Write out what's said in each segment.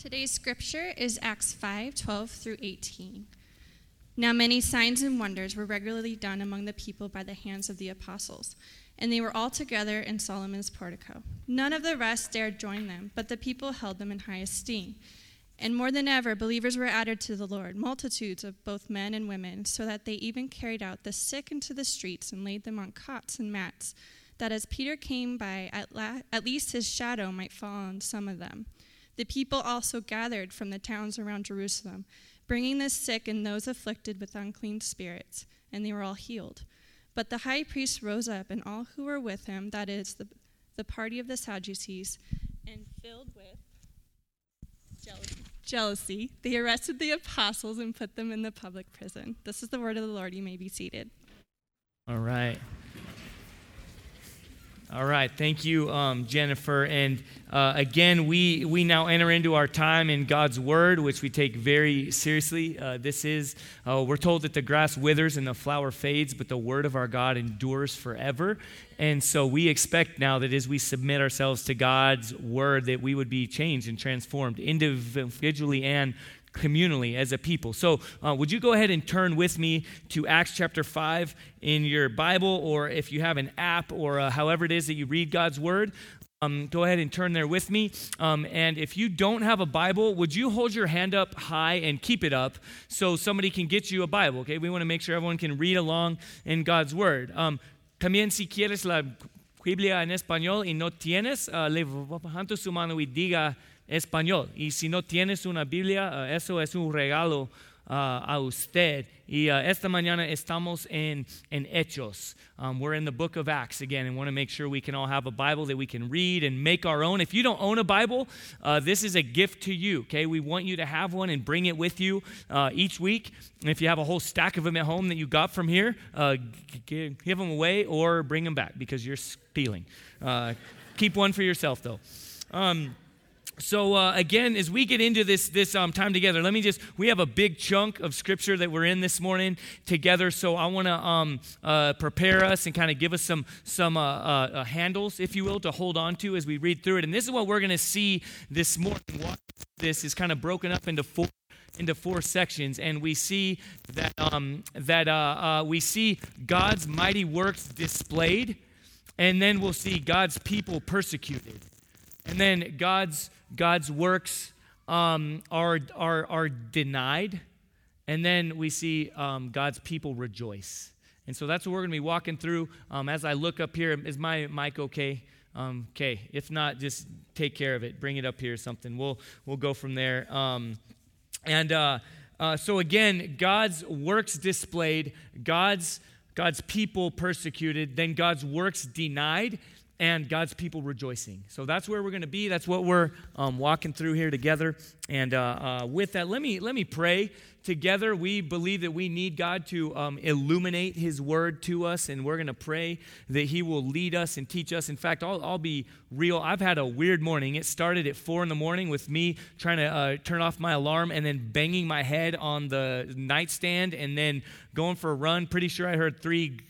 Today's scripture is Acts 5 12 through 18. Now, many signs and wonders were regularly done among the people by the hands of the apostles, and they were all together in Solomon's portico. None of the rest dared join them, but the people held them in high esteem. And more than ever, believers were added to the Lord, multitudes of both men and women, so that they even carried out the sick into the streets and laid them on cots and mats, that as Peter came by, at, la- at least his shadow might fall on some of them. The people also gathered from the towns around Jerusalem, bringing the sick and those afflicted with unclean spirits, and they were all healed. But the high priest rose up, and all who were with him, that is, the, the party of the Sadducees, and filled with jealousy jealousy, they arrested the apostles and put them in the public prison. This is the word of the Lord. You may be seated. All right. All right, thank you, um, Jennifer. And uh, again, we, we now enter into our time in God's Word, which we take very seriously. Uh, this is, uh, we're told that the grass withers and the flower fades, but the Word of our God endures forever. And so we expect now that as we submit ourselves to God's Word, that we would be changed and transformed individually and communally as a people. So, uh, would you go ahead and turn with me to Acts chapter 5 in your Bible, or if you have an app, or uh, however it is that you read God's Word? Um, go ahead and turn there with me. Um, and if you don't have a Bible, would you hold your hand up high and keep it up so somebody can get you a Bible? Okay, we want to make sure everyone can read along in God's Word. Um, también, si quieres la Biblia en español y no tienes, uh, levanta su mano y diga español. Y si no tienes una Biblia, uh, eso es un regalo uh, a usted. Y uh, esta mañana estamos en, en Hechos. Um, we're in the book of Acts again and want to make sure we can all have a Bible that we can read and make our own. If you don't own a Bible, uh, this is a gift to you, okay? We want you to have one and bring it with you uh, each week. And if you have a whole stack of them at home that you got from here, uh, g- give them away or bring them back because you're stealing. Uh, keep one for yourself, though. Um, so uh, again as we get into this this um, time together let me just we have a big chunk of scripture that we're in this morning together. So i want to um, uh, prepare us and kind of give us some some uh, uh, uh, handles if you will to hold on to as we read through it. And this is what we're going to see this morning. This is kind of broken up into four into four sections. And we see that um, that uh, we see god's mighty works displayed. And then we'll see god's people persecuted and then god's God's works um, are, are, are denied. And then we see um, God's people rejoice. And so that's what we're going to be walking through. Um, as I look up here, is my mic okay? Um, okay. If not, just take care of it. Bring it up here or something. We'll, we'll go from there. Um, and uh, uh, so, again, God's works displayed, God's, God's people persecuted, then God's works denied and God's people rejoicing. So that's where we're going to be. That's what we're um, walking through here together. And uh, uh, with that, let me let me pray together. We believe that we need God to um, illuminate His Word to us, and we're going to pray that He will lead us and teach us. In fact, I'll, I'll be real. I've had a weird morning. It started at four in the morning with me trying to uh, turn off my alarm and then banging my head on the nightstand, and then going for a run. Pretty sure I heard three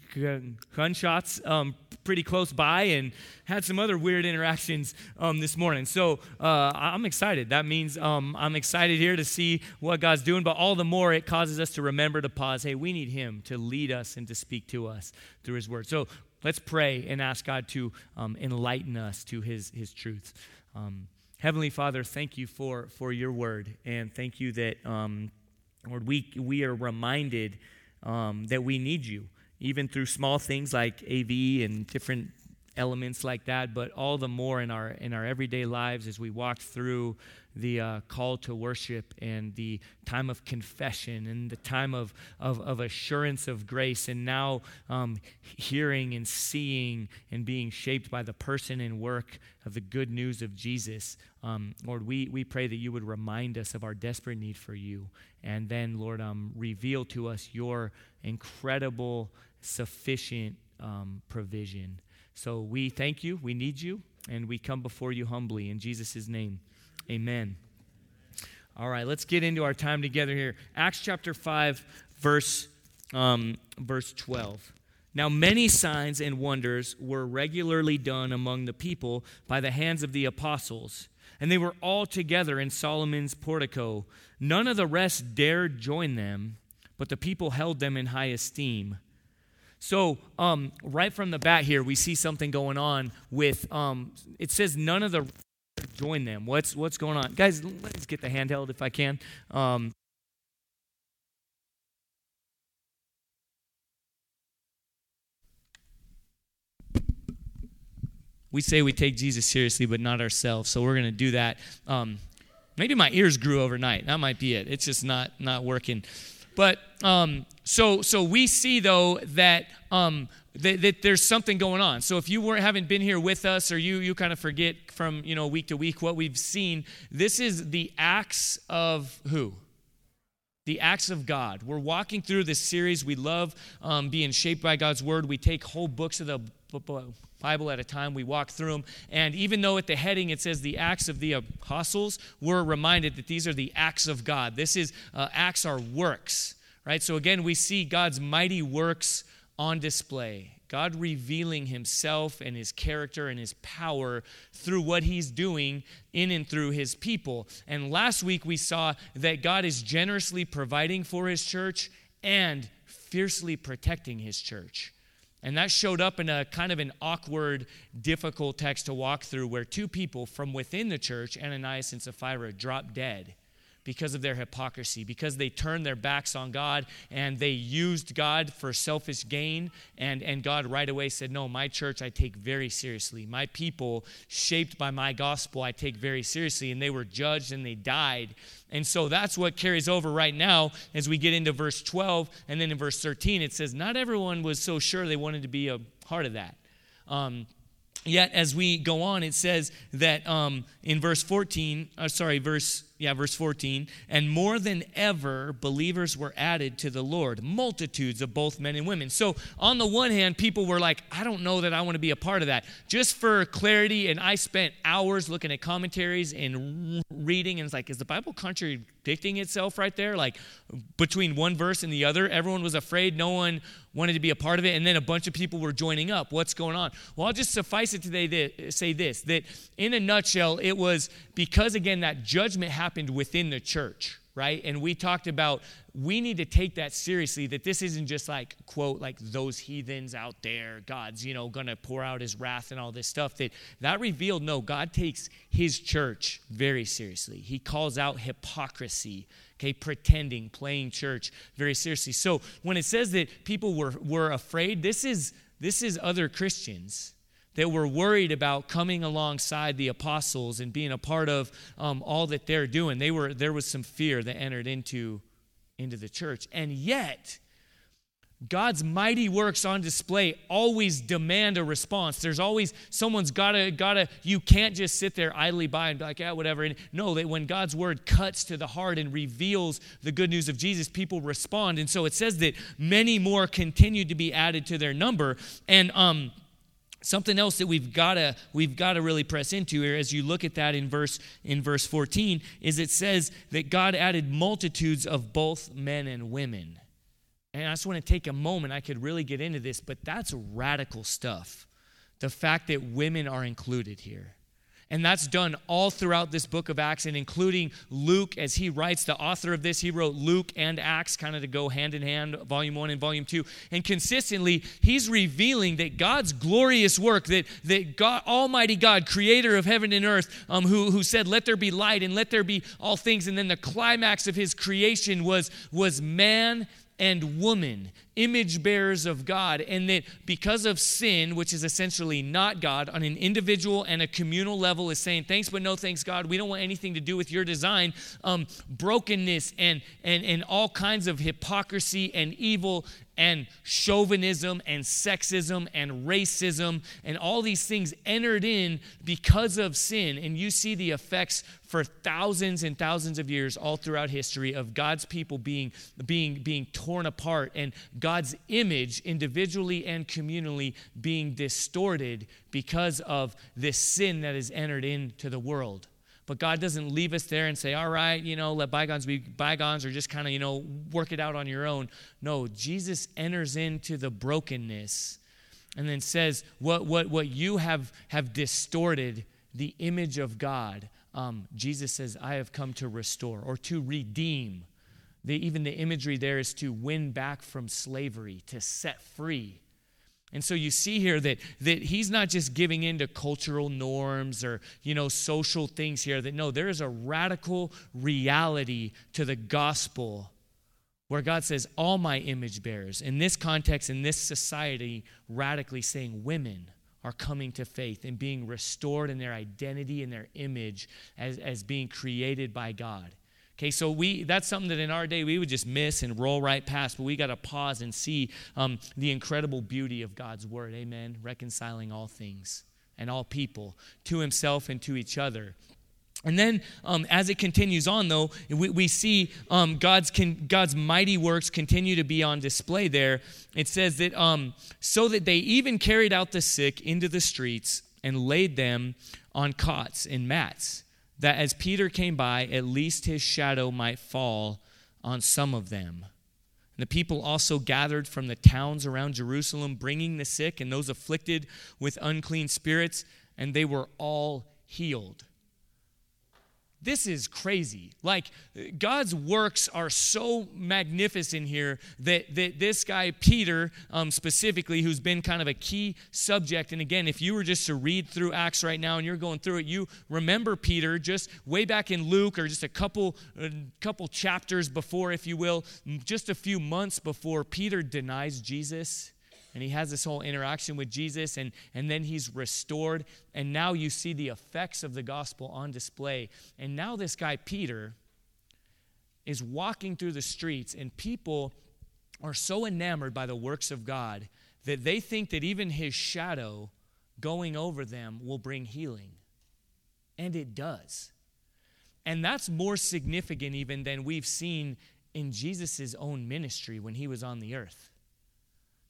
gunshots um, pretty close by and had some other weird interactions um, this morning. So uh, I'm excited. That means um, I'm excited here to see what God's doing, but all the more it causes us to remember to pause. Hey, we need Him to lead us and to speak to us through His Word. So let's pray and ask God to um, enlighten us to His, his truths. Um, Heavenly Father, thank you for, for your Word, and thank you that, um, Lord, we, we are reminded um, that we need you even through small things like AV and different elements like that, but all the more in our in our everyday lives as we walk through the uh, call to worship and the time of confession and the time of, of, of assurance of grace, and now um, hearing and seeing and being shaped by the person and work of the good news of Jesus. Um, Lord, we, we pray that you would remind us of our desperate need for you, and then, Lord, um, reveal to us your incredible sufficient um, provision. So we thank you, we need you, and we come before you humbly. In Jesus' name, amen. All right, let's get into our time together here. Acts chapter 5, verse, um, verse 12. Now, many signs and wonders were regularly done among the people by the hands of the apostles. and they were all together in Solomon's portico. None of the rest dared join them, but the people held them in high esteem. So, um, right from the bat here, we see something going on with, um, it says none of the join them. What's, what's going on? Guys, let's get the handheld if I can. Um, we say we take Jesus seriously, but not ourselves. So we're going to do that. Um, maybe my ears grew overnight. That might be it. It's just not not working. But um, so so we see though that. Um, that, that, there's something going on. So if you weren't haven't been here with us, or you you kind of forget from you know week to week what we've seen, this is the acts of who? The acts of God. We're walking through this series. We love um, being shaped by God's word. We take whole books of the Bible at a time. We walk through them. And even though at the heading it says the Acts of the Apostles, we're reminded that these are the acts of God. This is, uh, acts are works, right? So again, we see God's mighty works on display. God revealing himself and his character and his power through what he's doing in and through his people. And last week we saw that God is generously providing for his church and fiercely protecting his church. And that showed up in a kind of an awkward, difficult text to walk through where two people from within the church, Ananias and Sapphira, dropped dead because of their hypocrisy, because they turned their backs on God and they used God for selfish gain. And, and God right away said, No, my church I take very seriously. My people, shaped by my gospel, I take very seriously. And they were judged and they died. And so that's what carries over right now as we get into verse 12. And then in verse 13, it says, Not everyone was so sure they wanted to be a part of that. Um, Yet, as we go on, it says that um, in verse 14, uh, sorry, verse yeah, verse 14. And more than ever, believers were added to the Lord, multitudes of both men and women. So, on the one hand, people were like, I don't know that I want to be a part of that. Just for clarity, and I spent hours looking at commentaries and reading, and it's like, is the Bible contradicting itself right there? Like, between one verse and the other, everyone was afraid, no one wanted to be a part of it, and then a bunch of people were joining up. What's going on? Well, I'll just suffice it today to say this that in a nutshell, it was because, again, that judgment happened within the church, right? And we talked about we need to take that seriously that this isn't just like, quote, like those heathens out there, God's, you know, gonna pour out his wrath and all this stuff. That that revealed, no, God takes his church very seriously. He calls out hypocrisy okay pretending playing church very seriously so when it says that people were were afraid this is this is other christians that were worried about coming alongside the apostles and being a part of um, all that they're doing. They were, there was some fear that entered into, into the church. And yet, God's mighty works on display always demand a response. There's always someone's gotta gotta. You can't just sit there idly by and be like, yeah, whatever. And no, that when God's word cuts to the heart and reveals the good news of Jesus, people respond. And so it says that many more continued to be added to their number. And um, something else that we've got to we've got to really press into here as you look at that in verse in verse 14 is it says that god added multitudes of both men and women. And i just want to take a moment i could really get into this but that's radical stuff. The fact that women are included here and that's done all throughout this book of Acts, and including Luke as he writes, the author of this, he wrote Luke and Acts kind of to go hand in hand, volume one and volume two. And consistently, he's revealing that God's glorious work, that, that God, Almighty God, creator of heaven and earth, um, who, who said, Let there be light and let there be all things. And then the climax of his creation was, was man and woman, image bearers of God, and that because of sin, which is essentially not God, on an individual and a communal level, is saying, Thanks, but no thanks, God. We don't want anything to do with your design. Um, brokenness and, and, and all kinds of hypocrisy and evil and chauvinism and sexism and racism and all these things entered in because of sin. And you see the effects for thousands and thousands of years all throughout history of God's people being, being, being torn apart and God's image individually and communally being distorted because of this sin that has entered into the world. But God doesn't leave us there and say, all right, you know, let bygones be bygones or just kind of, you know, work it out on your own. No, Jesus enters into the brokenness and then says, what, what, what you have, have distorted the image of God. um, Jesus says, I have come to restore or to redeem. The, even the imagery there is to win back from slavery, to set free. And so you see here that, that he's not just giving in to cultural norms or, you know, social things here. That no, there is a radical reality to the gospel where God says, all my image bearers, in this context, in this society, radically saying women are coming to faith and being restored in their identity and their image as, as being created by God. Okay, so we that's something that in our day we would just miss and roll right past, but we got to pause and see um, the incredible beauty of God's word. Amen. Reconciling all things and all people to Himself and to each other. And then, um, as it continues on, though, we, we see um, God's, con, God's mighty works continue to be on display there. It says that um, so that they even carried out the sick into the streets and laid them on cots and mats that as Peter came by, at least his shadow might fall on some of them. And the people also gathered from the towns around Jerusalem, bringing the sick and those afflicted with unclean spirits, and they were all healed. This is crazy. Like, God's works are so magnificent here that, that this guy, Peter, um, specifically, who's been kind of a key subject, and again, if you were just to read through Acts right now and you're going through it, you remember Peter just way back in Luke or just a couple, a couple chapters before, if you will, just a few months before, Peter denies Jesus and he has this whole interaction with Jesus, and, and then he's restored. And now you see the effects of the gospel on display. And now this guy, Peter, is walking through the streets, and people are so enamored by the works of God that they think that even his shadow going over them will bring healing. And it does. And that's more significant even than we've seen in Jesus' own ministry when he was on the earth.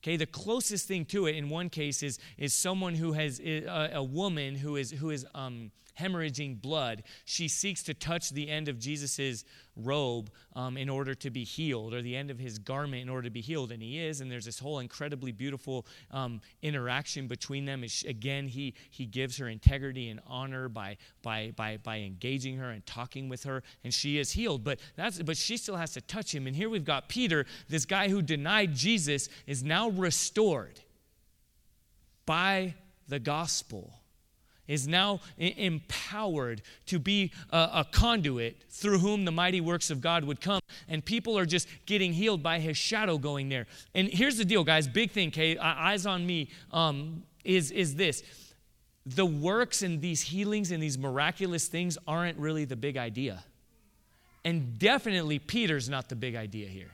Okay, the closest thing to it in one case is, is someone who has a, a woman who is who is um, hemorrhaging blood. She seeks to touch the end of Jesus's robe um, in order to be healed, or the end of his garment in order to be healed, and he is. And there's this whole incredibly beautiful um, interaction between them. again, he he gives her integrity and honor by by by by engaging her and talking with her, and she is healed. But that's but she still has to touch him. And here we've got Peter, this guy who denied Jesus, is now restored by the gospel is now empowered to be a, a, conduit through whom the mighty works of God would come. And people are just getting healed by his shadow going there. And here's the deal, guys big thing, okay? Eyes on me um, is, is this the works and these healings and these miraculous things aren't really the big idea. And definitely, Peter's not the big idea here.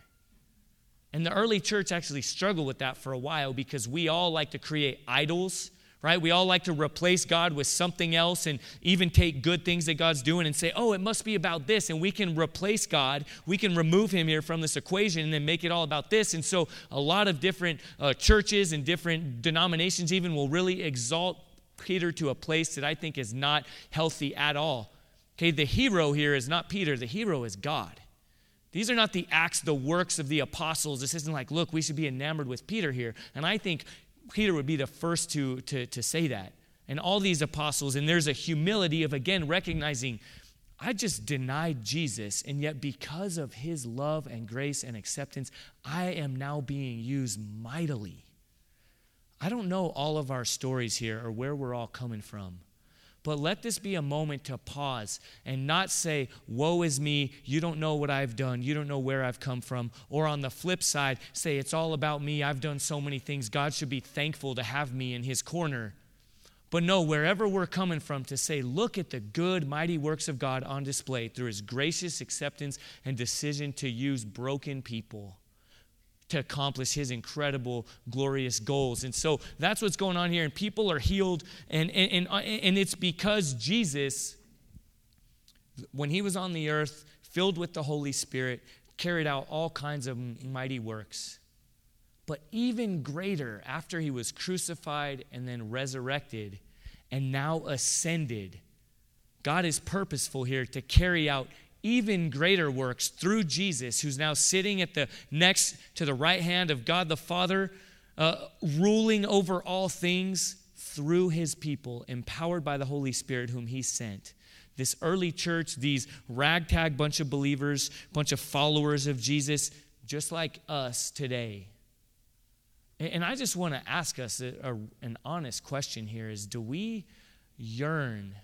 And the early church actually struggled with that for a while because we all like to create idols right? We all like to replace God with something else and even take good things that God's doing and say, oh, it must be about this. And we can replace God. We can remove him here from this equation and then make it all about this. And so a lot of different uh, churches and different denominations even will really exalt Peter to a place that I think is not healthy at all. Okay, the hero here is not Peter, the hero is God. These are not the acts, the works of the apostles. This isn't like, look, we should be enamored with Peter here. And I think Peter would be the first to, to, to say that. And all these apostles, and there's a humility of again recognizing, I just denied Jesus, and yet because of his love and grace and acceptance, I am now being used mightily. I don't know all of our stories here or where we're all coming from. But let this be a moment to pause and not say, Woe is me, you don't know what I've done, you don't know where I've come from. Or on the flip side, say, It's all about me, I've done so many things, God should be thankful to have me in his corner. But no, wherever we're coming from, to say, Look at the good, mighty works of God on display through his gracious acceptance and decision to use broken people to accomplish his incredible, glorious goals. And so that's what's going on here. And people are healed. And, and, and, and it's because Jesus, when he was on the earth, filled with the Holy Spirit, carried out all kinds of mighty works. But even greater, after he was crucified and then resurrected and now ascended, God is purposeful here to carry out even greater works through Jesus, who's now sitting at the next to the right hand of God the Father, uh, ruling over all things through his people, empowered by the Holy Spirit, whom he sent this early church, these ragtag bunch of believers, bunch of followers of Jesus, just like us today. And I just want to ask us a, a, an honest question here is do we yearn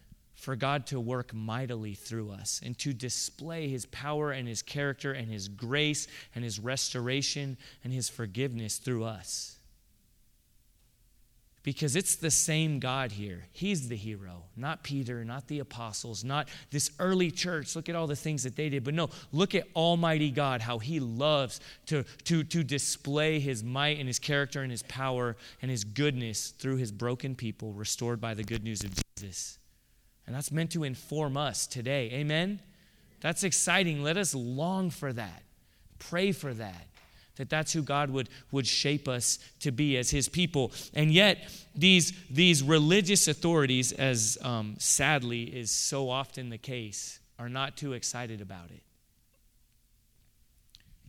for God to work mightily through us and to display his power and his character and his grace and his restoration and his forgiveness through us? Because it's the same God here. He's the hero, not Peter, not the apostles, not this early church. Look at all the things that they did. But no, look at Almighty God, how He loves to, to, to display His might and His character and His power and His goodness through His broken people restored by the good news of Jesus. And that's meant to inform us today. Amen? That's exciting. Let us long for that, pray for that that that's who God would, would shape us to be as his people. And yet, these, these religious authorities, as um, sadly is so often the case, are not too excited about it.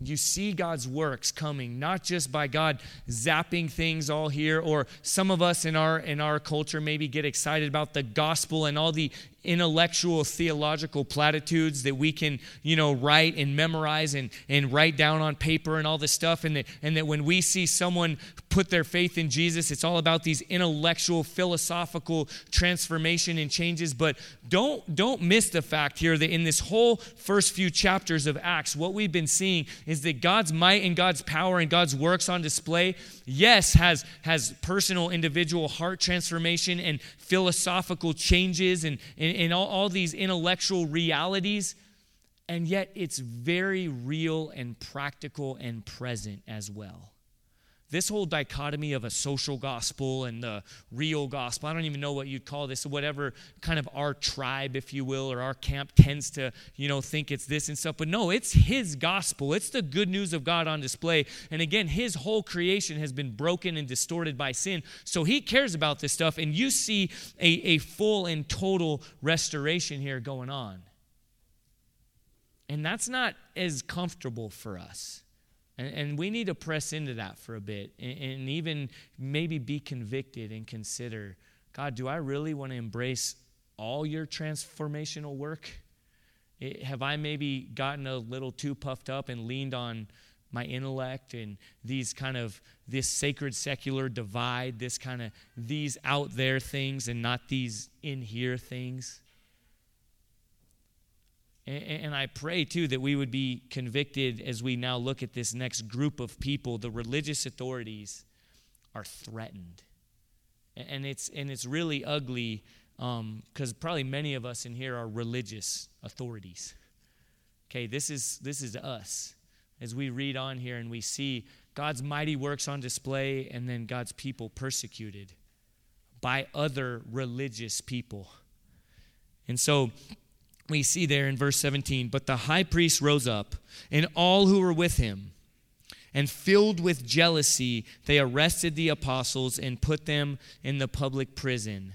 You see God's works coming, not just by God zapping things all here, or some of us in our in our culture maybe get excited about the gospel and all the intellectual theological platitudes that we can you know write and memorize and, and write down on paper and all this stuff and that, and that when we see someone put their faith in jesus it's all about these intellectual philosophical transformation and changes. But don't don't miss the fact here that in this whole first few chapters of acts what we've been seeing is that god's might and god's power and god's works on display yes has has personal individual heart transformation and philosophical changes and, and and, all, all these intellectual realities, and yet it's very real and practical and present as well. This whole dichotomy of a social gospel and the real gospel, I don't even know what you'd call this, whatever kind of our tribe, if you will, or our camp tends to, you know, think it's this and stuff. But no, it's his gospel. It's the good news of God on display. And again, his whole creation has been broken and distorted by sin. So he cares about this stuff. And you see a, a full and total restoration here going on. And that's not as comfortable for us. And, and we need to press into that for a bit and, and even maybe be convicted and consider God, do I really want to embrace all your transformational work? It, have I maybe gotten a little too puffed up and leaned on my intellect and these kind of this sacred secular divide, this kind of these out there things and not these in here things? And I pray too that we would be convicted as we now look at this next group of people. The religious authorities are threatened. And it's, and it's really ugly because um, probably many of us in here are religious authorities. Okay, this is, this is us as we read on here and we see God's mighty works on display and then God's people persecuted by other religious people. And so we see there in verse 17 but the high priest rose up and all who were with him and filled with jealousy they arrested the apostles and put them in the public prison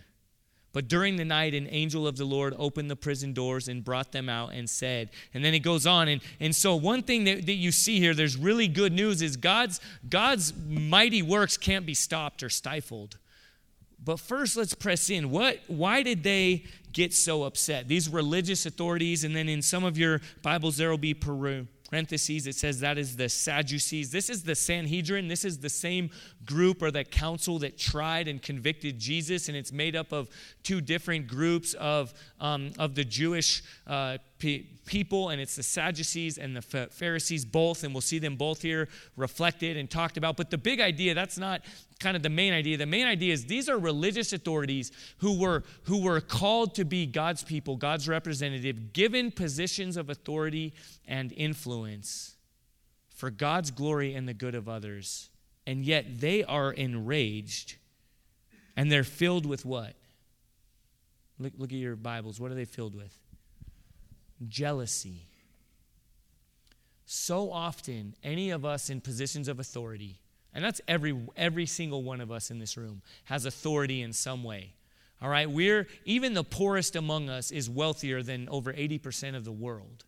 but during the night an angel of the lord opened the prison doors and brought them out and said and then it goes on and, and so one thing that, that you see here there's really good news is god's god's mighty works can't be stopped or stifled but first, let's press in. What, why did they get so upset? These religious authorities, and then in some of your Bibles, there will be Peru parentheses, it says that is the Sadducees. This is the Sanhedrin. This is the same group or the council that tried and convicted Jesus, and it's made up of two different groups of, um, of the Jewish uh, pe- people, and it's the Sadducees and the Pharisees both, and we'll see them both here reflected and talked about. But the big idea, that's not kind of the main idea. The main idea is these are religious authorities who were who were called to be God's people, God's representative, given positions of authority and influence for God's glory and the good of others. And yet they are enraged and they're filled with what? Look, look at your Bibles. What are they filled with? Jealousy. So often, any of us in positions of authority, and that's every, every single one of us in this room, has authority in some way. All right, we're even the poorest among us is wealthier than over 80% of the world.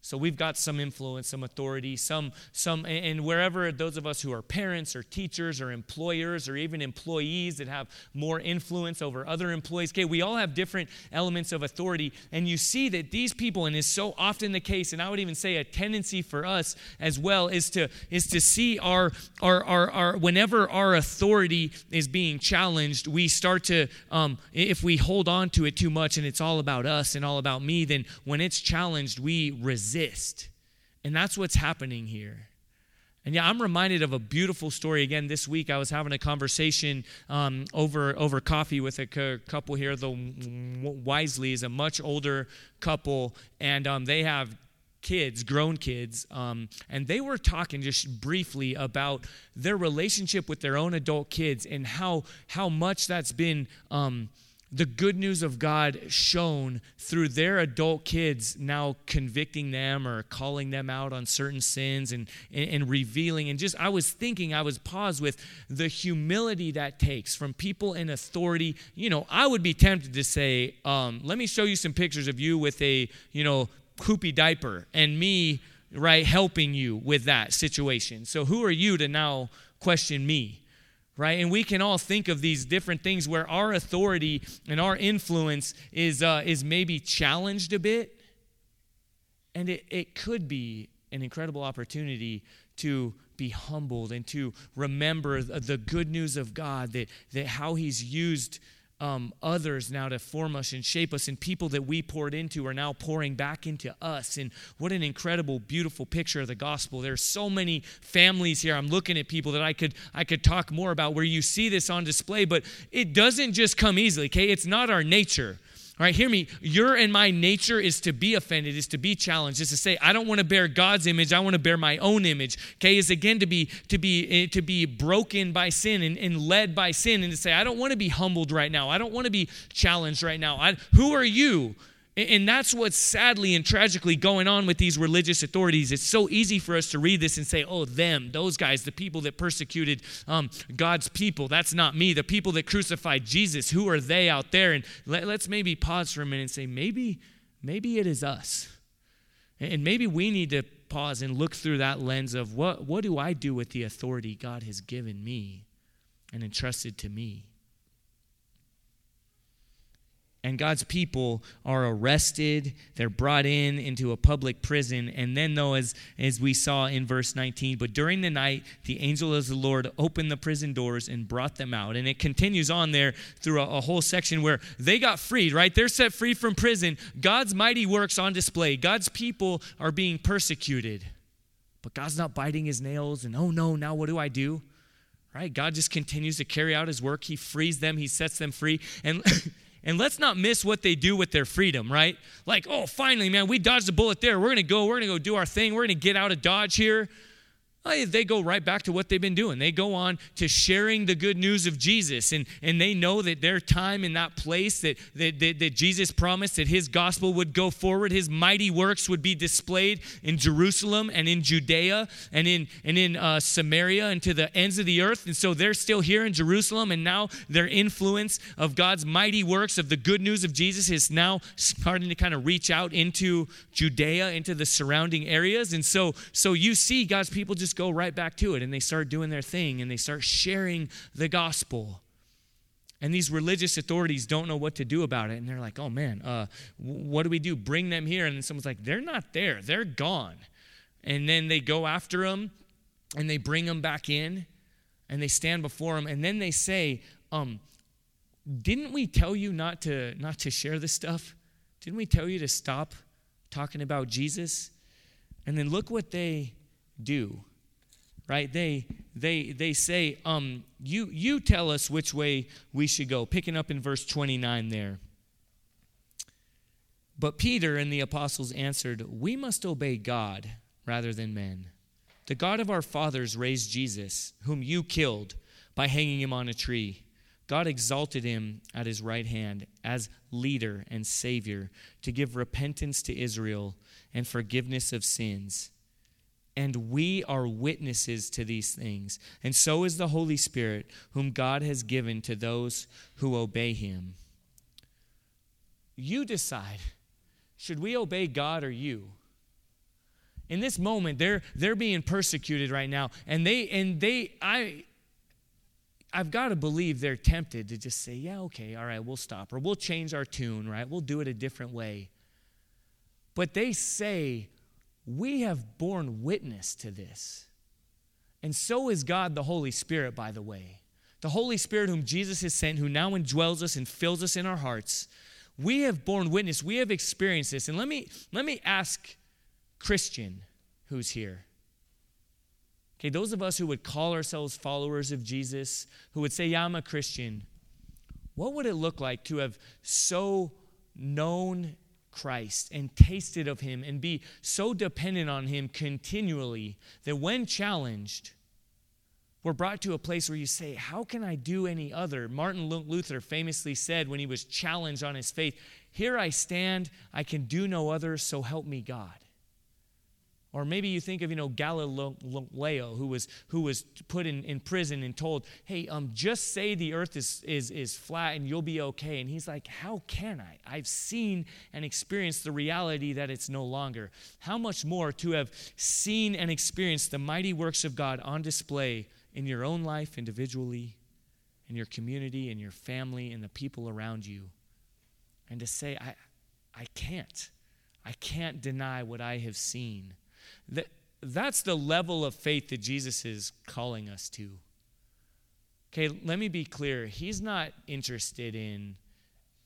So we've got some influence, some authority, some some and wherever those of us who are parents or teachers or employers or even employees that have more influence over other employees, okay, we all have different elements of authority. And you see that these people and is so often the case and I would even say a tendency for us as well is to is to see our our our, our whenever our authority is being challenged, we start to um, if we hold on to it too much and it's all about us and all about me, then when it's challenged, we resist resist. And that's what's happening here. And yeah, I'm reminded of a beautiful story. Again, this week I was having a conversation um, over over coffee with a couple here. The Wisleys, a much older couple, and um, they have kids, grown kids, um, and they were talking just briefly about their relationship with their own adult kids and how how much that's been. Um, the good news of God shown through their adult kids now convicting them or calling them out on certain sins and, and, and, revealing. And just, I was thinking, I was paused with the humility that takes from people in authority. You know, I would be tempted to say, um, let me show you some pictures of you with a, you know, poopy diaper and me, right, helping you with that situation. So who are you to now question me? Right? And we can all think of these different things where our authority and our influence is, uh, is maybe challenged a bit. And it, it could be an incredible opportunity to be humbled and to remember the good news of God, that, that how He's used um, others now to form us and shape us, and people that we poured into are now pouring back into us. And what an incredible, beautiful picture of the gospel. There's so many families here. I'm looking at people that I could I could talk more about where you see this on display, but it doesn't just come easily. Okay, it's not our nature. All right, hear me. Your and my nature is to be offended, is to be challenged, is to say, I don't want to bear God's image, I want to bear my own image. Okay, is again to be to be eh, to be broken by sin and, and led by sin, and to say, I don't want to be humbled right now. I don't want to be challenged right now. I, who are you? And that's what's sadly and tragically going on with these religious authorities. It's so easy for us to read this and say, oh, them, those guys, the people that persecuted um, God's people. That's not me. The people that crucified Jesus, who are they out there? And let, let's maybe pause for a minute and say, maybe, maybe it is us. And maybe we need to pause and look through that lens of what, what do I do with the authority God has given me and entrusted to me? And God's people are arrested. They're brought in into a public prison. And then, though, as, as we saw in verse 19, but during the night, the angel of the Lord opened the prison doors and brought them out. And it continues on there through a, a whole section where they got freed, right? They're set free from prison. God's mighty works on display. God's people are being persecuted. But God's not biting his nails and, oh no, now what do I do? Right? God just continues to carry out his work. He frees them, he sets them free. And And let's not miss what they do with their freedom, right? Like, oh, finally, man, we dodged a bullet there. We're going to go, we're going to go do our thing. We're going to get out of Dodge here they go right back to what they've been doing. They go on to sharing the good news of Jesus, and, and they know that their time in that place that, that, that, that, Jesus promised that his gospel would go forward, his mighty works would be displayed in Jerusalem and in Judea and in, and in uh, Samaria and to the ends of the earth. And so they're still here in Jerusalem, and now their influence of God's mighty works, of the good news of Jesus, is now starting to kind of reach out into Judea, into the surrounding areas. And so, so you see God's people just go right back to it and they start doing their thing and they start sharing the gospel. And these religious authorities don't know what to do about it. And they're like, oh man, uh, what do we do? Bring them here. And then someone's like, they're not there, they're gone. And then they go after them and they bring them back in and they stand before them. And then they say, um, didn't we tell you not to not to share this stuff? Didn't we tell you to stop talking about Jesus? And then look what they do right? They they they say um you you tell us which way we should go. Picking up in verse 29 there. But peter and the apostles answered we must obey god rather than men. The god of our fathers raised jesus whom you killed by hanging him on a tree. God exalted him at his right hand as leader and savior to give repentance to israel and forgiveness of sins and we are witnesses to these things. And so is the Holy Spirit, whom God has given to those who obey him. You decide should we obey God or you? In this moment, they're they're being persecuted right now. And they and they I I've got to believe they're tempted to just say, yeah, okay, all right, we'll stop. Or we'll change our tune, right? We'll do it a different way. But they say, we have borne witness to this. And so is God the Holy Spirit, by the way. The Holy Spirit, whom Jesus has sent, who now indwells us and fills us in our hearts. We have borne witness. We have experienced this. And let me, let me ask Christian who's here Okay, those of us who would call ourselves followers of Jesus, who would say, Yeah, I'm a Christian, what would it look like to have so known Christ and tasted of Him and be so dependent on Him continually that when challenged, we're brought to a place where you say, How can I do any other? Martin Luther famously said when he was challenged on his faith, Here I stand, I can do no other, so help me God. Or maybe you think of, you know, Galileo, who was, who was put in, in prison and told, hey, um, just say the earth is, is, is flat and you'll be okay. And he's like, how can I? I've seen and experienced the reality that it's no longer. How much more to have seen and experienced the mighty works of God on display in your own life individually, in your community, in your family, in the people around you. And to say, I, I can't. I can't deny what I have seen. That, that's the level of faith that Jesus is calling us to. Okay, let me be clear. He's not interested in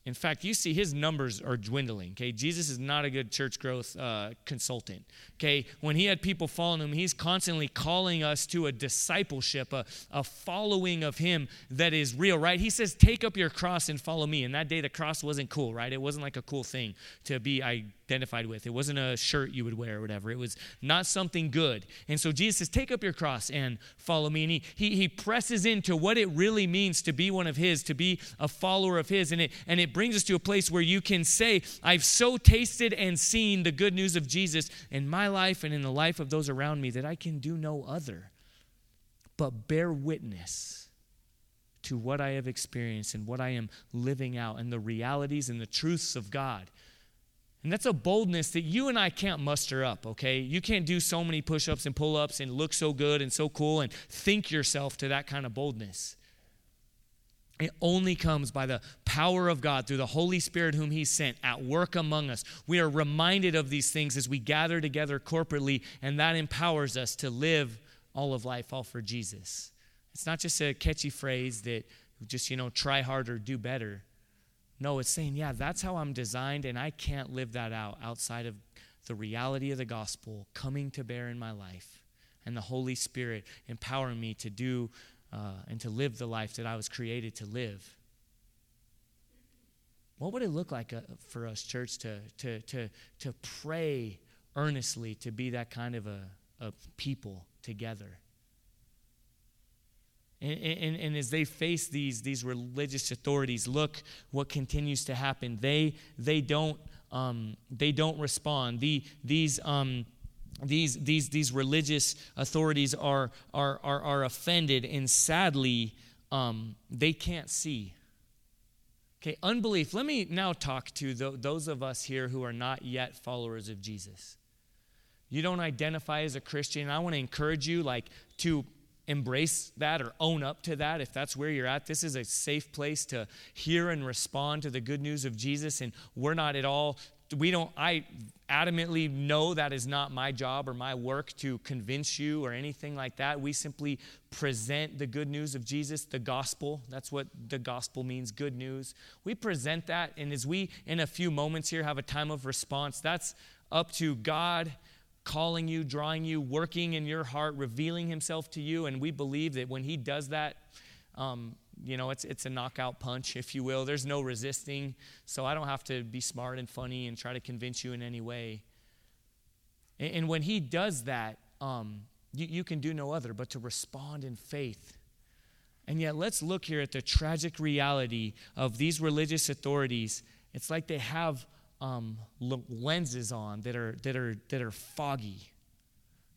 in fact, you see his numbers are dwindling. Okay, Jesus is not a good church growth uh, consultant. Okay, when he had people following him, he's constantly calling us to a discipleship, a, a following of him that is real, right? He says, Take up your cross and follow me. And that day, the cross wasn't cool, right? It wasn't like a cool thing to be identified with. It wasn't a shirt you would wear or whatever. It was not something good. And so Jesus says, Take up your cross and follow me. And he, he, he presses into what it really means to be one of his, to be a follower of his. And it, and it brings us to a place where you can say, I've so tasted and seen the good news of Jesus in my life and in the life of those around me that I can do no other but bear witness to what I have experienced and what I am living out and the realities and the truths of God. And that's a boldness that you and I can't muster up, okay? You can't do so many push ups and pull ups and look so good and so cool and think yourself to that kind of boldness. It only comes by the power of God through the Holy Spirit, whom He sent at work among us. We are reminded of these things as we gather together corporately, and that empowers us to live all of life, all for Jesus. It's not just a catchy phrase that just, you know, try harder, do better. No, it's saying, yeah, that's how I'm designed, and I can't live that out outside of the reality of the gospel coming to bear in my life and the Holy Spirit empowering me to do uh, and to live the life that I was created to live. What would it look like uh, for us, church, to, to, to, to pray earnestly to be that kind of a, a people together? And, and, and, as they face these, these religious authorities, look what continues to happen. They, they, don't, um, they don't respond. The, these, um, these, these, these religious authorities are, are, are, are offended, and sadly, um, they can't see. Okay, unbelief. Let me now talk to those of us here who are not yet followers of Jesus. You don't identify as a Christian. I want to encourage you, like, to embrace that or own up to that if that's where you're at. This is a safe place to hear and respond to the good news of Jesus, and we're not at all we don't i adamantly know that is not my job or my work to convince you or anything like that we simply present the good news of jesus the gospel that's what the gospel means good news we present that and as we in a few moments here have a time of response that's up to god calling you drawing you working in your heart revealing himself to you and we believe that when he does that um, you know, it's, it's a knockout punch, if you will. There's no resisting, so I don't have to be smart and funny and try to convince you in any way. And, and when he does that, um, you, you can do no other but to respond in faith. And yet, let's look here at the tragic reality of these religious authorities. It's like they have um, lenses on that are, that, are, that are foggy,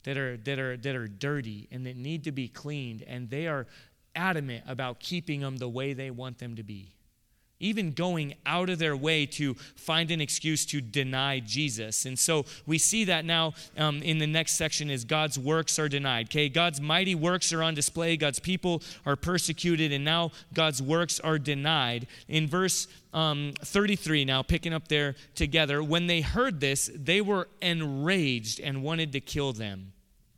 that are, that, are, that are dirty, and that need to be cleaned. And they are adamant about keeping them the way they want them to be. Even going out of their way to find an excuse to deny Jesus. And so we see that now um, in the next section is God's works are denied. Okay, God's mighty works are on display, God's people are persecuted, and now God's works are denied. In verse um, 33, now picking up there together, when they heard this, they were enraged and wanted to kill them.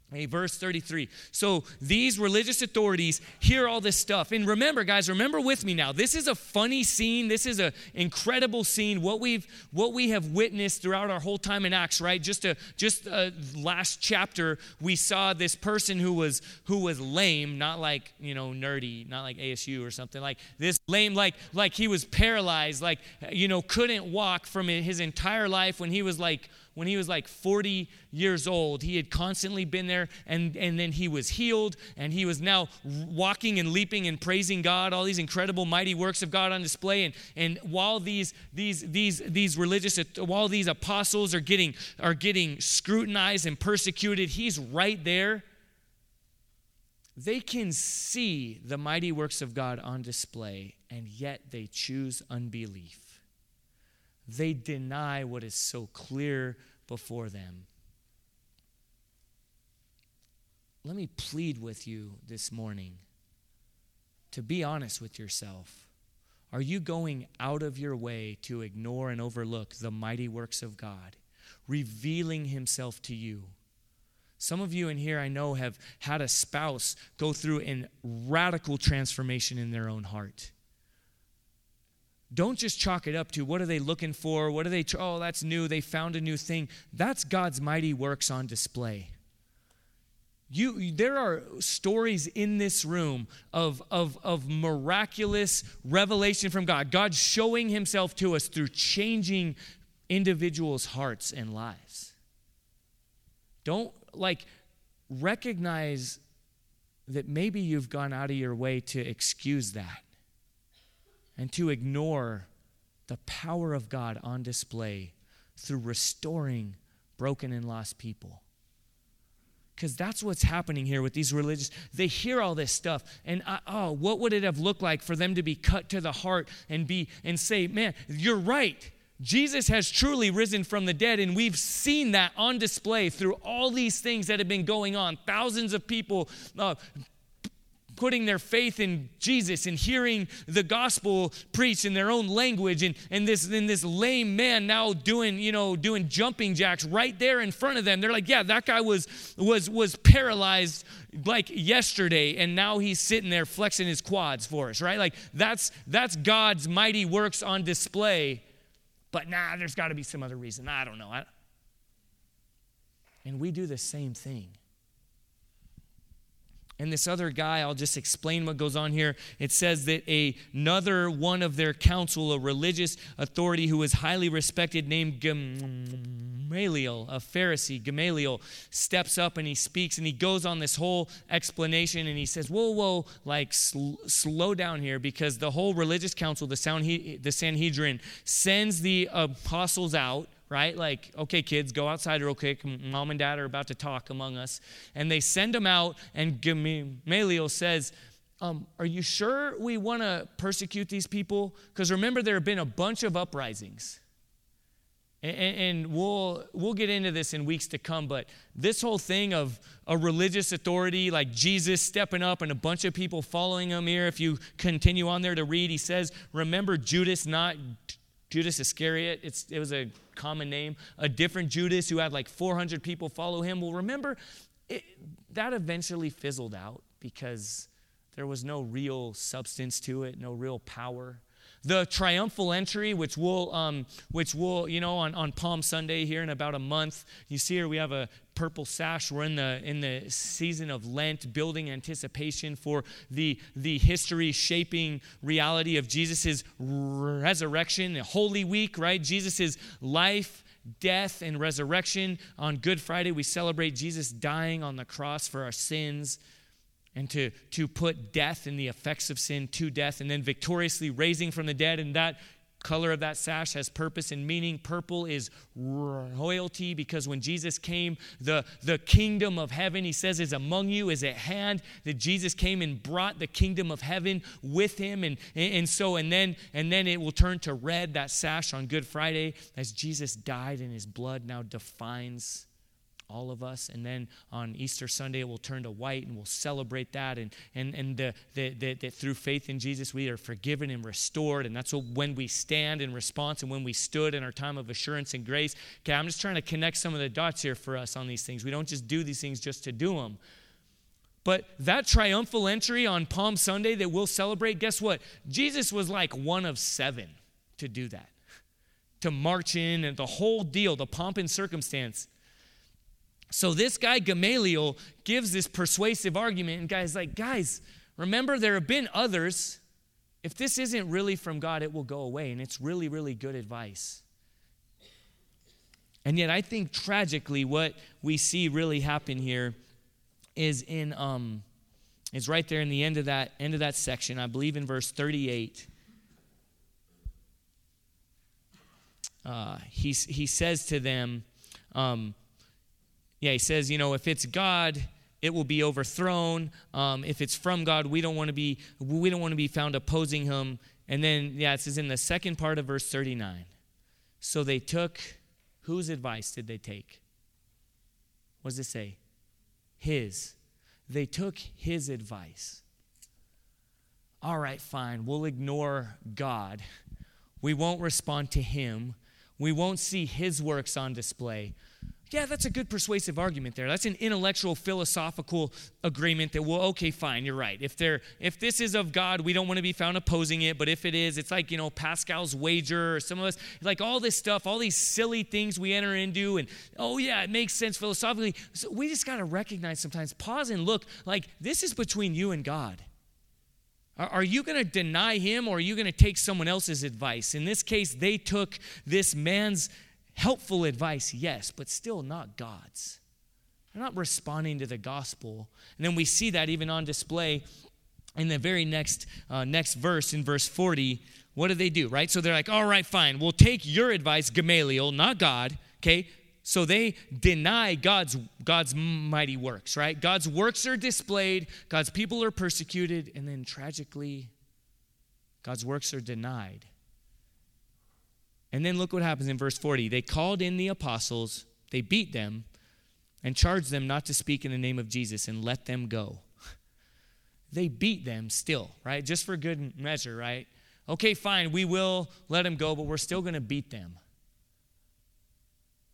Hey, verse 33. So these religious authorities hear all this stuff. And remember, guys, remember with me now. This is a funny scene. This is an incredible scene. What we've what we have witnessed throughout our whole time in Acts, right? Just a just a last chapter, we saw this person who was who was lame, not like, you know, nerdy, not like ASU or something. Like this lame, like like he was paralyzed, like you know, couldn't walk from his entire life when he was like when he was like 40 years old. He had constantly been there, and, and then he was healed, and he was now walking and leaping and praising God, all these incredible, mighty works of God on display. And, and while these, these, these, these religious, while these apostles are getting, are getting scrutinized and persecuted, he's right there. They can see the mighty works of God on display, and yet they choose unbelief they deny what is so clear before them. Let me plead with you this morning to be honest with yourself. Are you going out of your way to ignore and overlook the mighty works of God, revealing Himself to you? Some of you in here, I know, have had a spouse go through a radical transformation in their own heart. Don't just chalk it up to what are they looking for? What are they, oh, that's new. They found a new thing. That's God's mighty works on display. You, there are stories in this room of, of, of miraculous revelation from God. God showing himself to us through changing individuals' hearts and lives. Don't like recognize that maybe you've gone out of your way to excuse that and to ignore the power of God on display through restoring broken and lost people. Because that's what's happening here with these religious. They hear all this stuff, and uh, oh, what would it have looked like for them to be cut to the heart and be and say, "Man, you're right. Jesus has truly risen from the dead, and we've seen that on display through all these things that have been going on. Thousands of people uh, putting their faith in Jesus and hearing the gospel preached in their own language and, and this and this lame man now doing, you know, doing jumping jacks right there in front of them. They're like, yeah, that guy was was was paralyzed like yesterday and now he's sitting there flexing his quads for us, right? Like that's that's God's mighty works on display. But nah, there's got to be some other reason. I don't know. I, and we do the same thing. And this other guy, I'll just explain what goes on here. It says that a, another one of their council, a religious authority who was highly respected, named Gamaliel, a Pharisee, Gamaliel, steps up and he speaks and he goes on this whole explanation and he says, Whoa, whoa, like sl- slow down here because the whole religious council, the Sanhedrin, sends the apostles out right? Like, okay, kids, go outside real quick. Mom and dad are about to talk among us. And they send them out, and Gamaliel says, um, Are you sure we want to persecute these people? Because remember, there have been a bunch of uprisings. And, and, we'll, we'll get into this in weeks to come, but this whole thing of a religious authority like Jesus stepping up and a bunch of people following him here, if you continue on there to read, he says, Remember Judas not Judas Iscariot, it's, it was a common name. A different Judas who had like 400 people follow him. Well, remember, it, that eventually fizzled out because there was no real substance to it, no real power. The triumphal entry, which will, um, which will, you know, on, on Palm Sunday here in about a month, you see here we have a purple sash. We're in the in the season of Lent, building anticipation for the the history shaping reality of Jesus' resurrection, the Holy Week, right? Jesus' life death and resurrection. On Good Friday, we celebrate Jesus dying on the cross for our sins and to, to put death and the effects of sin to death, and then victoriously raising from the dead. And that color of that sash has purpose and meaning. Purple is royalty because when Jesus came, the, the kingdom of heaven, he says, is among you, is at hand. That Jesus came and brought the kingdom of heaven with him. And, and so, and then, and then it will turn to red, that sash on Good Friday, as Jesus died and his blood now defines all of us. And then on Easter Sunday, it will turn to white and we'll celebrate that. And, and, and the, the, the, the, through faith in Jesus, we are forgiven and restored. And that's what, when we stand in response and when we stood in our time of assurance and grace. Okay, I'm just trying to connect some of the dots here for us on these things. We don't just do these things just to do them. But that triumphal entry on Palm Sunday that we'll celebrate, guess what? Jesus was like one of seven to do that, to march in and the whole deal, the pomp and circumstance. So this guy Gamaliel gives this persuasive argument, and guys like, guys, remember there have been others. If this isn't really from God, it will go away, and it's really, really good advice. And yet, I think tragically, what we see really happen here is in um, is right there in the end of that end of that section. I believe in verse 38. Uh, he, he says to them, um, yeah, he says, you know, if it's God, it will be overthrown. Um, if it's from God, we don't want to be we don't want to be found opposing him. And then, yeah, it says in the second part of verse 39. So they took whose advice did they take? What does it say? His. They took his advice. All right, fine. We'll ignore God. We won't respond to him. We won't see his works on display. Yeah, that's a good persuasive argument there. That's an intellectual, philosophical agreement that, well, okay, fine, you're right. If there if this is of God, we don't want to be found opposing it. But if it is, it's like, you know, Pascal's wager or some of us, like all this stuff, all these silly things we enter into, and oh yeah, it makes sense philosophically. So we just gotta recognize sometimes, pause and look, like this is between you and God. Are, you gonna deny him or are you gonna take someone else's advice? In this case, they took this man's helpful advice, yes, but still not God's. They're not responding to the gospel. And then we see that even on display in the very next uh, next verse in verse 40 what do they do right? So they're like all right fine. We'll take your advice gamaliel not god okay? So they deny god's god's mighty works right? God's works are displayed god's people are persecuted and then tragically god's works are denied and then look what happens in verse 40. They called in the apostles, they beat them, and charged them not to speak in the name of Jesus and let them go. They beat them still, right? Just for good measure, right? Okay, fine, we will let them go, but we're still going to beat them.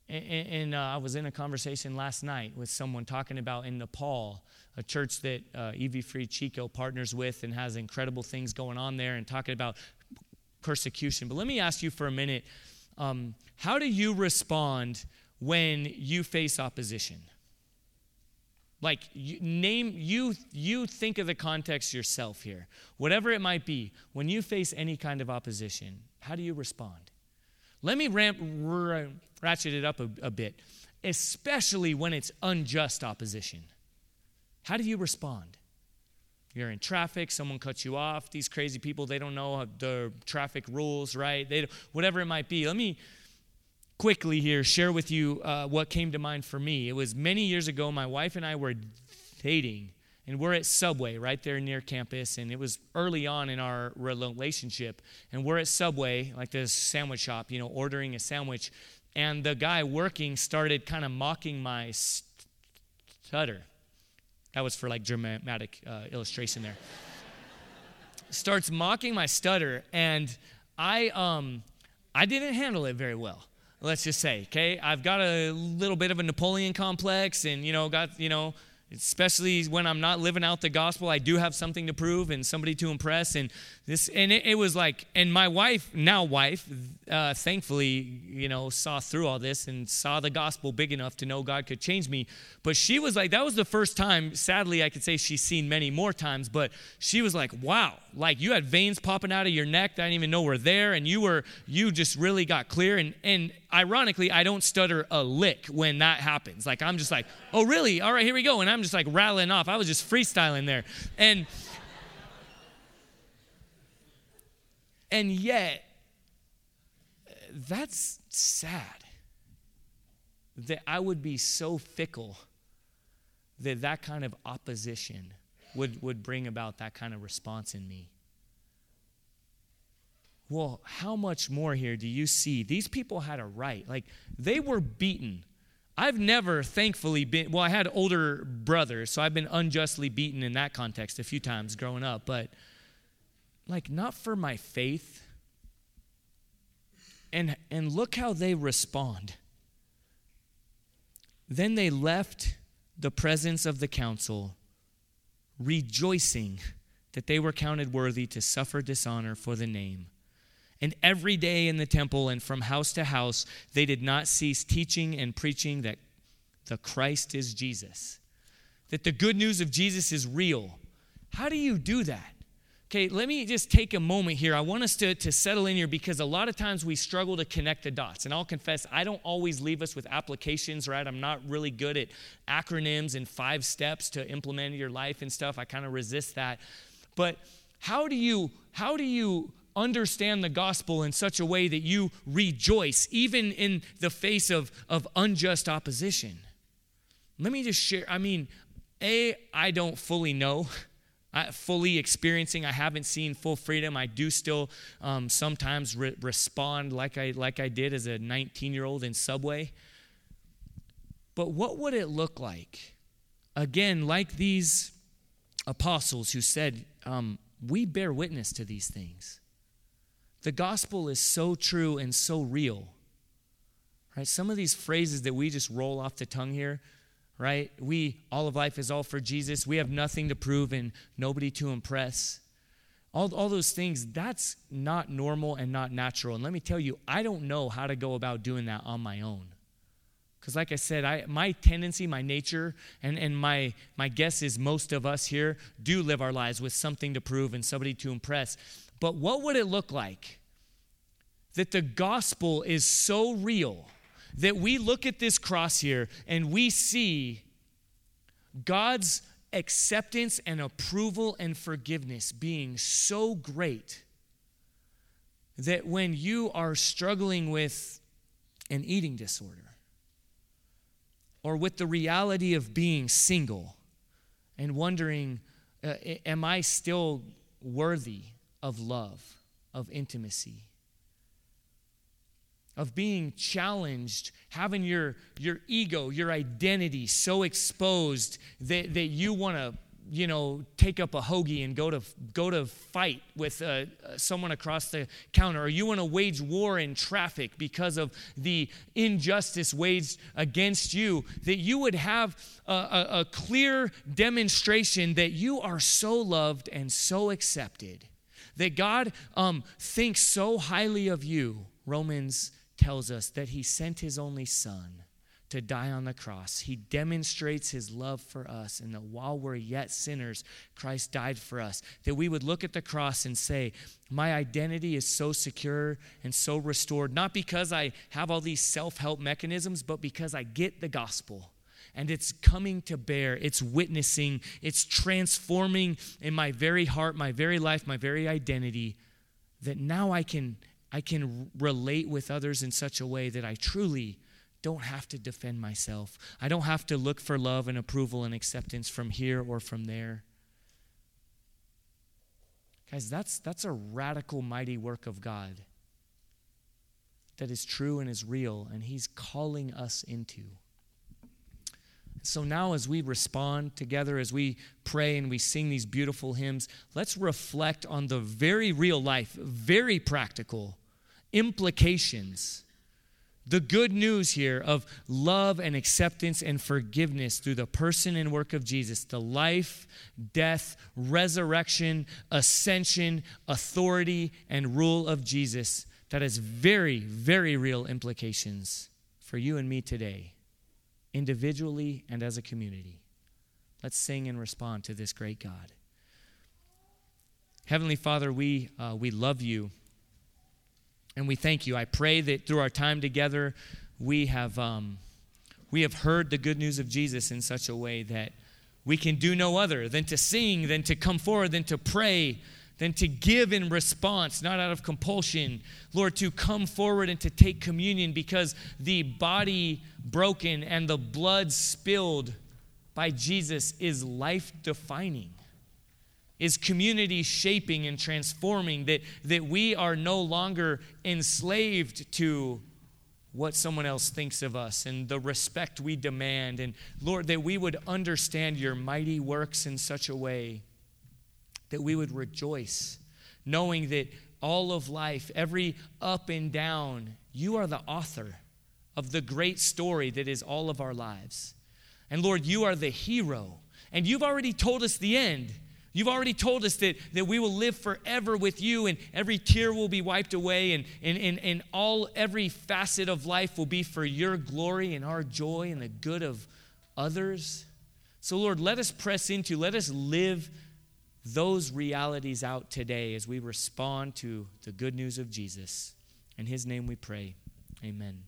And, and uh, I was in a conversation last night with someone talking about in Nepal, a church that uh, EV Free Chico partners with and has incredible things going on there, and talking about persecution. But let me ask you for a minute um, how do you respond when you face opposition? Like name you you think of the context yourself here. Whatever it might be, when you face any kind of opposition, how do you respond? Let me ramp r- ratchet it up a, a bit, especially when it's unjust opposition. How do you respond? You're in traffic, someone cuts you off. These crazy people, they don't know the traffic rules, right? They, whatever it might be. Let me quickly here share with you uh, what came to mind for me. It was many years ago, my wife and I were dating, and we're at Subway right there near campus, and it was early on in our relationship. And we're at Subway, like this sandwich shop, you know, ordering a sandwich, and the guy working started kind of mocking my stutter. That was for like dramatic uh, illustration there. Starts mocking my stutter, and I um I didn't handle it very well. Let's just say, okay, I've got a little bit of a Napoleon complex, and you know, got you know especially when I'm not living out the gospel, I do have something to prove and somebody to impress. And this, and it, it was like, and my wife, now wife, uh, thankfully, you know, saw through all this and saw the gospel big enough to know God could change me. But she was like, that was the first time. Sadly, I could say she's seen many more times, but she was like, wow, like you had veins popping out of your neck that I didn't even know were there, and you were, you just really got clear. And and ironically, I don't stutter a lick when that happens. Like I'm just like, oh really? All right, here we go. And I'm just like rattling off. I was just freestyling there. And and yet, that's sad that I would be so fickle that that kind of opposition would, would bring about that kind of response in me. Well, how much more here do you see? These people had a right. Like, they were beaten. I've never, thankfully, been, well, I had older brothers, so I've been unjustly beaten in that context a few times growing up, but like, not for my faith. And, and look how they respond. Then they left the presence of the council, rejoicing that they were counted worthy to suffer dishonor for the name. And every day in the temple and from house to house, they did not cease teaching and preaching that the Christ is Jesus, that the good news of Jesus is real. How do you do that? Okay, let me just take a moment here. I want us to, to settle in here because a lot of times we struggle to connect the dots. And I'll confess, I don't always leave us with applications, right? I'm not really good at acronyms and five steps to implement your life and stuff. I kind of resist that. But how do you, how do you understand the gospel in such a way that you rejoice, even in the face of, of unjust opposition? Let me just share. I mean, A, I don't fully know. I, fully experiencing. I haven't seen full freedom. I do still um, sometimes re- respond like I like I did as a 19 year old in Subway. But what would it look like? Again, like these apostles who said, um, "We bear witness to these things." The gospel is so true and so real. Right? Some of these phrases that we just roll off the tongue here right? We, all of life is all for Jesus. We have nothing to prove and nobody to impress. All, all those things, that's not normal and not natural. And let me tell you, I don't know how to go about doing that on my own. Because, like I said, I, my tendency, my nature, and, and my, my guess is most of us here do live our lives with something to prove and somebody to impress. But what would it look like that the gospel is so real that we look at this cross here and we see God's acceptance and approval and forgiveness being so great that when you are struggling with an eating disorder or with the reality of being single and wondering, uh, am I still worthy of love, of intimacy? of being challenged, having your, your ego, your identity so exposed that, that you want to, you know, take up a hoagie and go to, go to fight with uh, someone across the counter, or you want to wage war in traffic because of the injustice waged against you, that you would have a, a, a clear demonstration that you are so loved and so accepted, that God um, thinks so highly of you. Romans tells us that he sent his only son to die on the cross. He demonstrates his love for us, and that while we're yet sinners, Christ died for us. That we would look at the cross and say, My identity is so secure and so restored, not because I have all these self help mechanisms, but because I get the gospel. And it's coming to bear, it's witnessing, it's transforming in my very heart, my very life, my very identity, that now I can I can relate with others in such a way that I truly don't have to defend myself. I don't have to look for love and approval and acceptance from here or from there. Guys, that's, that's a radical, mighty work of God that is true and is real, and He's calling us into. So now, as we respond together, as we pray and we sing these beautiful hymns, let's reflect on the very real life, very practical implications. The good news here of love and acceptance and forgiveness through the person and work of Jesus, the life, death, resurrection, ascension, authority, and rule of Jesus, that has very, very real implications for you and me today, individually and as a community. Let's sing and respond to this great God. Heavenly Father, we, uh, we love you. And we thank you. I pray that through our time together, we have, um, we have heard the good news of Jesus in such a way that we can do no other than to sing, than to come forward, than to pray, than to give in response, not out of compulsion. Lord, to come forward and to take communion because the body broken and the blood spilled by Jesus is life defining, is community shaping and transforming, that, that we are no longer enslaved to what someone else thinks of us and the respect we demand. And Lord, that we would understand your mighty works in such a way that we would rejoice, knowing that all of life, every up and down, you are the author of the great story that is all of our lives. And Lord, you are the hero. And you've already told us the end. You've already told us that, that we will live forever with you and every tear will be wiped away and, and, and, and all every facet of life will be for your glory and our joy and the good of others. So, Lord, let us press into, let us live those realities out today as we respond to the good news of Jesus. In his name we pray. Amen.